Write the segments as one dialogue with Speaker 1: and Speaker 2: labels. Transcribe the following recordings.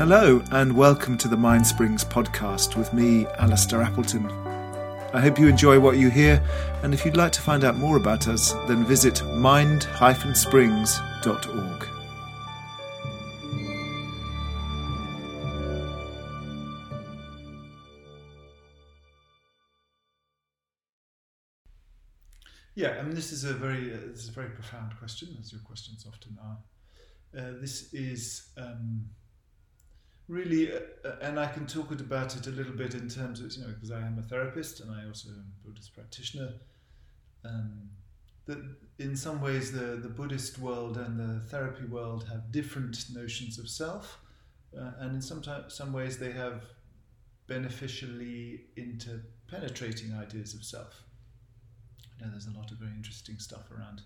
Speaker 1: Hello, and welcome to the Mind Springs podcast with me, Alistair Appleton. I hope you enjoy what you hear, and if you'd like to find out more about us, then visit mind-springs.org. Yeah, I mean, this is a very uh, this is a very profound question, as your questions often are. Uh, this is um, really, uh, uh, and I can talk about it a little bit in terms of, you know, because I am a therapist and I also am a Buddhist practitioner. Um, that in some ways the, the Buddhist world and the therapy world have different notions of self, uh, and in some, some ways they have beneficially interpenetrating ideas of self. You know, there's a lot of very interesting stuff around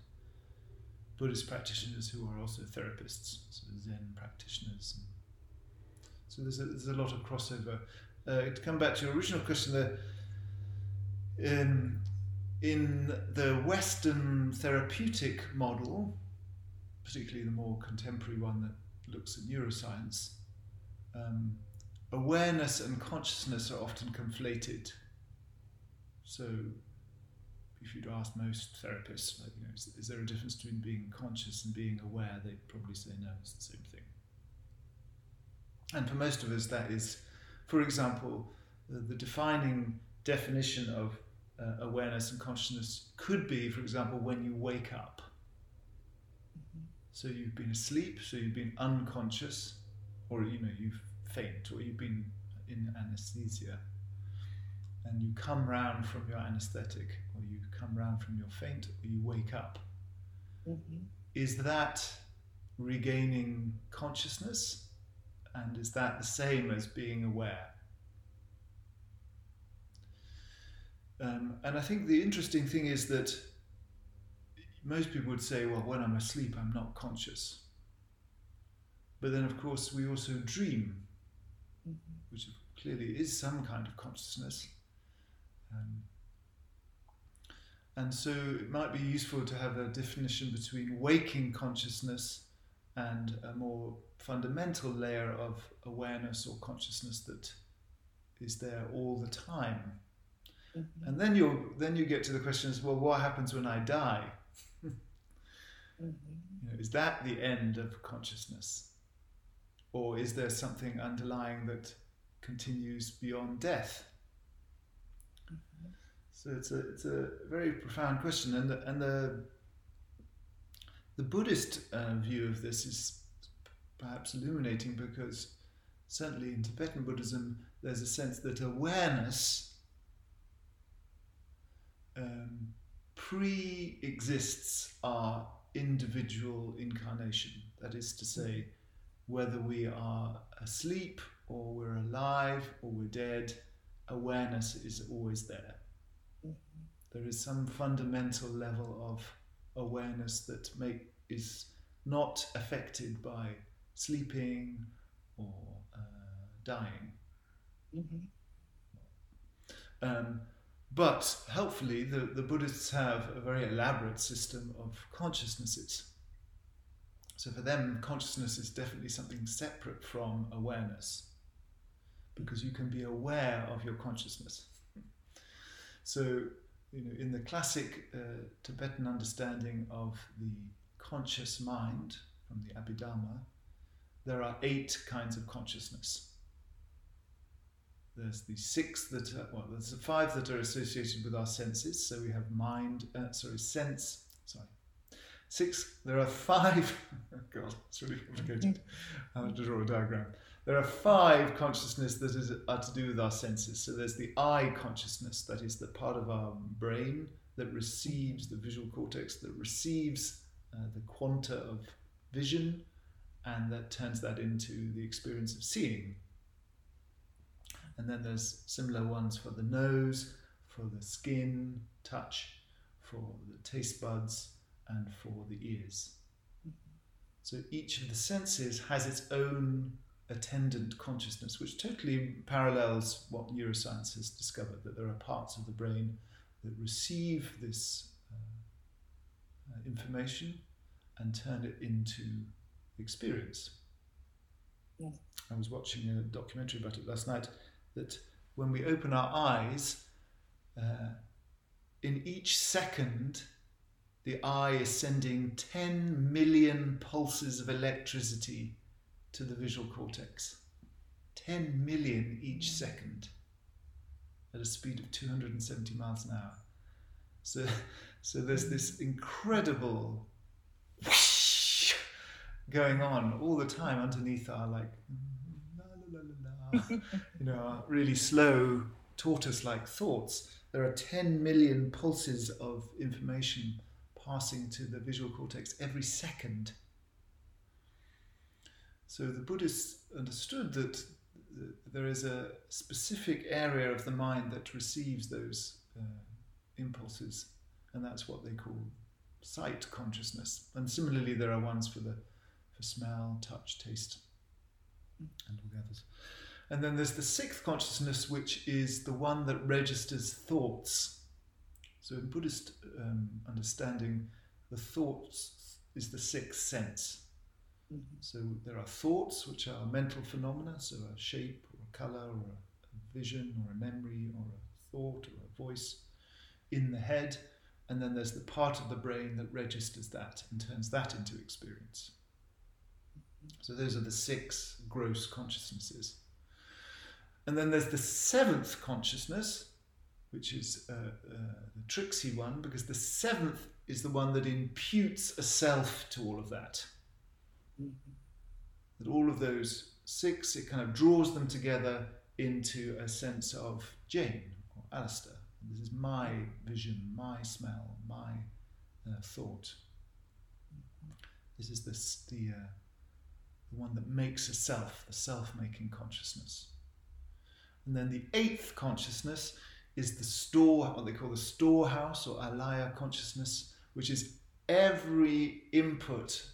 Speaker 1: Buddhist practitioners who are also therapists, so Zen practitioners. So there's a, there's a lot of crossover. Uh, to come back to your original question, in, in the Western therapeutic model, particularly the more contemporary one that looks at neuroscience, um, awareness and consciousness are often conflated. So if you'd ask most therapists, like, you know, is, is, there a difference between being conscious and being aware? They'd probably say no, it's the same thing. And for most of us, that is, for example, the, the defining definition of uh, awareness and consciousness could be, for example, when you wake up. Mm-hmm. So you've been asleep, so you've been unconscious, or you know you've faint, or you've been in anesthesia, and you come round from your anesthetic, or you come round from your faint, or you wake up. Mm-hmm. Is that regaining consciousness? And is that the same as being aware? Um, and I think the interesting thing is that most people would say, well, when I'm asleep, I'm not conscious. But then, of course, we also dream, mm-hmm. which clearly is some kind of consciousness. Um, and so it might be useful to have a definition between waking consciousness and a more fundamental layer of awareness or consciousness that is there all the time. Mm-hmm. And then you then you get to the questions, well, what happens when I die? mm-hmm. you know, is that the end of consciousness? Or is there something underlying that continues beyond death? So it's a it's a very profound question, and the, and the the Buddhist uh, view of this is perhaps illuminating because certainly in Tibetan Buddhism there's a sense that awareness um, pre-exists our individual incarnation. That is to say, whether we are asleep or we're alive or we're dead, awareness is always there. There is some fundamental level of awareness that make, is not affected by sleeping or uh, dying. Mm-hmm. Um, but helpfully, the, the Buddhists have a very elaborate system of consciousnesses. So for them, consciousness is definitely something separate from awareness because you can be aware of your consciousness. so, you know, in the classic uh, Tibetan understanding of the conscious mind from the Abhidharma, there are eight kinds of consciousness. There's the six that are, well, there's the five that are associated with our senses. So we have mind, uh, sorry, sense, sorry, six. There are five. God, it's really complicated. I have to draw a diagram. There are five consciousness that is, are to do with our senses. So there's the eye consciousness, that is the part of our brain that receives the visual cortex, that receives uh, the quanta of vision, and that turns that into the experience of seeing. And then there's similar ones for the nose, for the skin, touch, for the taste buds, and for the ears. So each of the senses has its own attendant consciousness, which totally parallels what neuroscience has discovered that there are parts of the brain that receive this uh, uh information and turn it into experience.
Speaker 2: Yeah.
Speaker 1: I was watching a documentary about it last night. That when we open our eyes, uh, in each second, the eye is sending 10 million pulses of electricity to the visual cortex. 10 million each second at a speed of 270 miles an hour. So, so there's this incredible whoosh going on all the time underneath our like la, la, la, la, la, you know our really slow tortoise-like thoughts. There are 10 million pulses of information passing to the visual cortex every second. So the Buddhists understood that there is a specific area of the mind that receives those uh, impulses, and that's what they call sight consciousness. And similarly, there are ones for the for smell, touch, taste, and all the others. And then there's the sixth consciousness, which is the one that registers thoughts. So in Buddhist um, understanding, the thoughts is the sixth sense.
Speaker 2: Mm-hmm.
Speaker 1: So there are thoughts, which are mental phenomena, so a shape or a color or a vision or a memory or a thought or a voice in the head. And then there's the part of the brain that registers that and turns that into experience. So those are the six gross consciousnesses. And then there's the seventh consciousness, which is uh, uh, the tricksy one, because the seventh is the one that imputes a self to all of that. That all of those six, it kind of draws them together into a sense of Jane or Alistair. This is my vision, my smell, my uh, thought. This is this, the, uh, the one that makes a self, the self making consciousness. And then the eighth consciousness is the store, what they call the storehouse or alaya consciousness, which is every input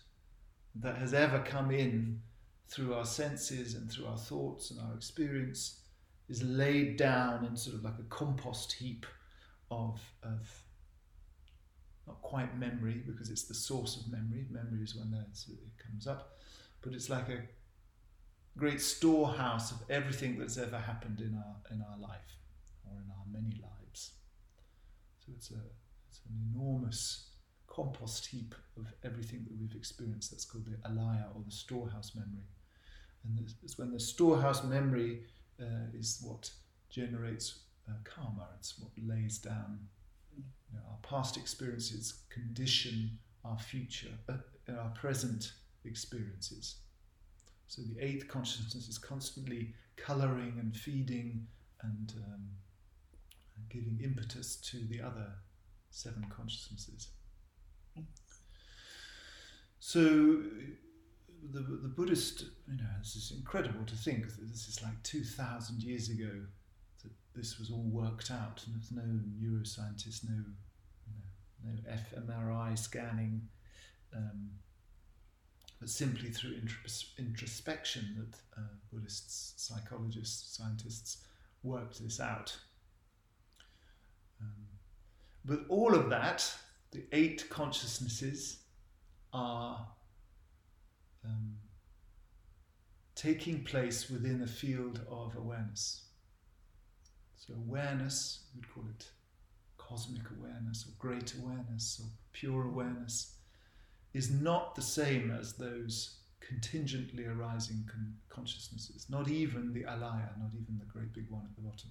Speaker 1: that has ever come in through our senses and through our thoughts and our experience is laid down in sort of like a compost heap of, of not quite memory because it's the source of memory. Memory is when it comes up, but it's like a great storehouse of everything that's ever happened in our in our life or in our many lives. So it's a it's an enormous compost heap of everything that we've experienced. That's called the alaya or the storehouse memory. And it's when the storehouse memory uh, is what generates uh, karma. It's what lays down you know, our past experiences, condition our future, uh, our present experiences. So the eighth consciousness is constantly colouring and feeding and um, giving impetus to the other seven consciousnesses. So the, the Buddhist, you know, this is incredible to think that this is like 2,000 years ago that this was all worked out and there's no neuroscientist, no, no fMRI scanning, um, but simply through introspection that uh, Buddhists, psychologists, scientists worked this out. Um, but all of that, the eight consciousnesses, are um, taking place within a field of awareness. So, awareness, we'd call it cosmic awareness or great awareness or pure awareness, is not the same as those contingently arising con- consciousnesses, not even the alaya, not even the great big one at the bottom.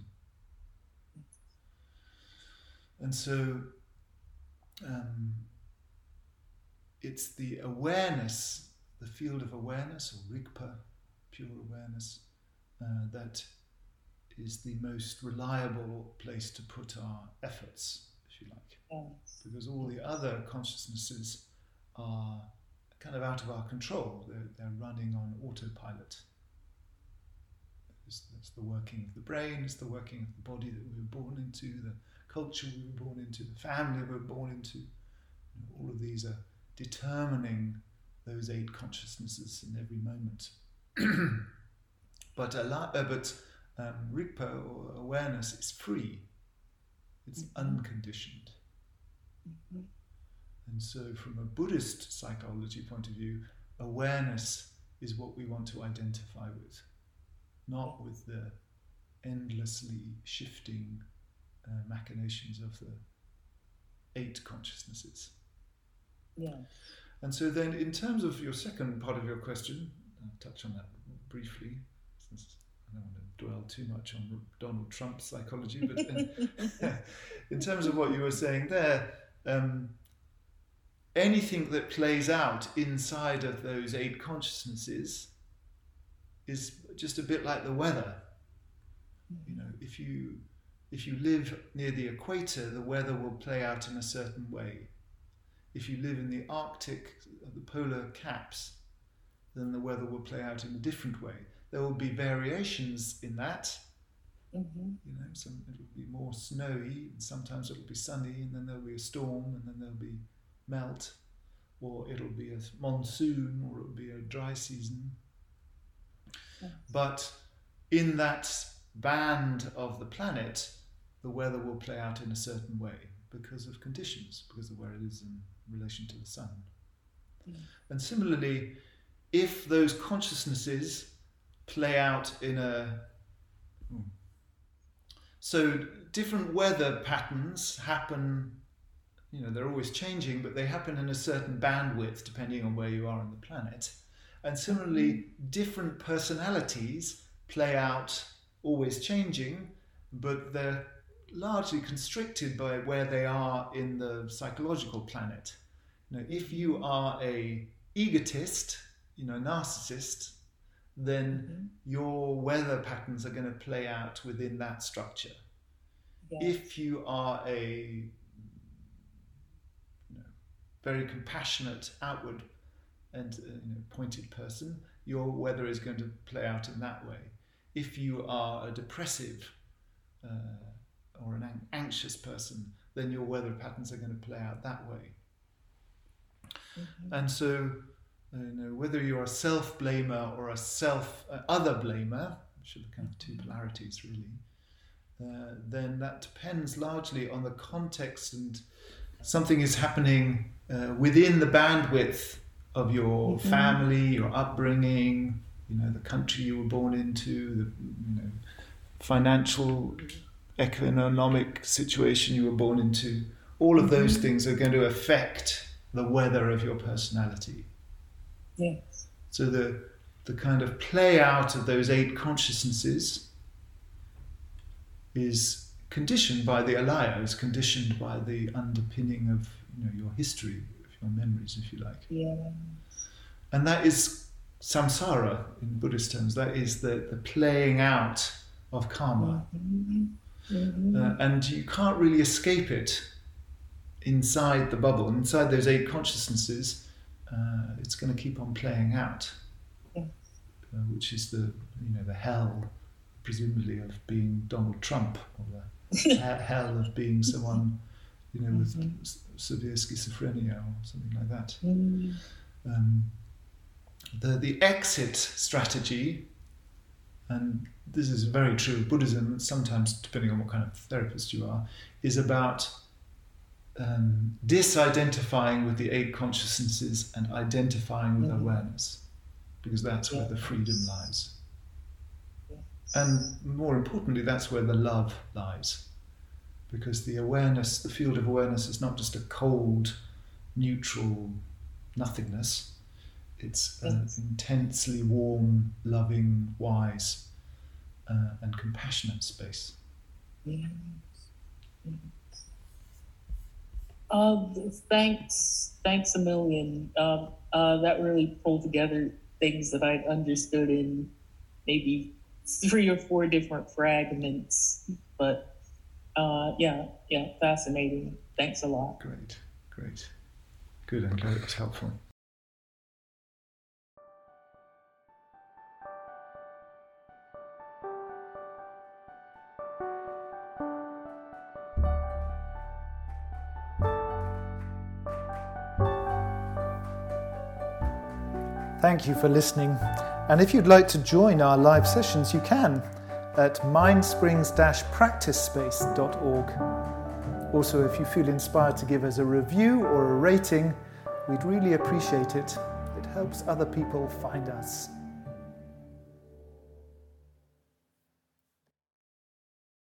Speaker 1: And so, um, it's the awareness, the field of awareness, or rigpa, pure awareness, uh, that is the most reliable place to put our efforts, if you like.
Speaker 2: Yes.
Speaker 1: Because all the other consciousnesses are kind of out of our control, they're, they're running on autopilot. It's, it's the working of the brain, it's the working of the body that we were born into, the culture we were born into, the family we were born into. You know, all of these are determining those eight consciousnesses in every moment. but uh, but um, Rigpa or awareness is free. It's
Speaker 2: mm-hmm.
Speaker 1: unconditioned.
Speaker 2: Mm-hmm.
Speaker 1: And so, from a Buddhist psychology point of view, awareness is what we want to identify with, not with the endlessly shifting uh, machinations of the eight consciousnesses.
Speaker 2: Yeah.
Speaker 1: And so then, in terms of your second part of your question, I'll touch on that briefly, since I don't want to dwell too much on Donald Trump's psychology, but in, in terms of what you were saying there, um, anything that plays out inside of those eight consciousnesses is just a bit like the weather. You know, if you if you live near the equator, the weather will play out in a certain way. If you live in the Arctic, the polar caps, then the weather will play out in a different way. There will be variations in that.
Speaker 2: Mm-hmm.
Speaker 1: You know, some it'll be more snowy, and sometimes it'll be sunny, and then there'll be a storm, and then there'll be melt, or it'll be a monsoon, or it'll be a dry season.
Speaker 2: Yes.
Speaker 1: But in that band of the planet, the weather will play out in a certain way because of conditions, because of where it is in relation to the sun.
Speaker 2: Mm.
Speaker 1: And similarly, if those consciousnesses play out in a hmm. so different weather patterns happen you know they're always changing but they happen in a certain bandwidth depending on where you are on the planet and similarly different personalities play out always changing but they're largely constricted by where they are in the psychological planet you know, if you are a egotist you know narcissist then
Speaker 2: Mhm.
Speaker 1: your weather patterns are going to play out within that structure
Speaker 2: Yeah.
Speaker 1: if you are a you know, very compassionate, outward and uh, you know, pointed person, your weather is going to play out in that way. If you are a depressive uh, or an an- anxious person, then your weather patterns are going to play out that way.
Speaker 2: Mhm.
Speaker 1: And so, uh, you know, whether you're a self blamer or a self uh, other blamer, which are the kind of two polarities really, uh, then that depends largely on the context and something is happening uh, within the bandwidth of your
Speaker 2: Mhm.
Speaker 1: family, your upbringing, you know, the country you were born into, the you know, financial, economic situation you were born into. All of those
Speaker 2: Mhm.
Speaker 1: things are going to affect the weather of your personality.
Speaker 2: Yes.
Speaker 1: So the the kind of play out of those eight consciousnesses is conditioned by the alaya, is conditioned by the underpinning of you know your history, of your memories, if you like.
Speaker 2: Yeah.
Speaker 1: And that is samsara in Buddhist terms. That is the, the playing out of karma.
Speaker 2: Mhm. Mhm.
Speaker 1: Uh, and you can't really escape it inside the bubble, inside those eight consciousnesses. Uh, it's going to keep on playing out,
Speaker 2: Yes.
Speaker 1: uh, which is the you know the hell, presumably of being Donald Trump, or the hell of being someone you know with
Speaker 2: Mhm.
Speaker 1: s- severe schizophrenia or something like that.
Speaker 2: Mhm.
Speaker 1: Um, the the exit strategy, and this is very true of Buddhism. Sometimes, depending on what kind of therapist you are, is about um, disidentifying with the eight consciousnesses and identifying with
Speaker 2: Mhm.
Speaker 1: awareness, because that's where the freedom lies.
Speaker 2: Yes.
Speaker 1: And more importantly, that's where the love lies. Because the awareness, the field of awareness, is not just a cold, neutral nothingness. It's an intensely warm, loving, wise, uh, and compassionate space.
Speaker 2: Yes. Yes. Um, thanks, thanks a million. Um, uh, that really pulled together things that I'd understood in maybe three or four different fragments. But uh, yeah, yeah, fascinating. Thanks a lot.
Speaker 1: Great, great. Good, I'm glad it was helpful. Thank you for listening. And if you'd like to join our live sessions, you can at mindsprings-practicespace.org. Also, if you feel inspired to give us a review or a rating, we'd really appreciate it. It helps other people find us.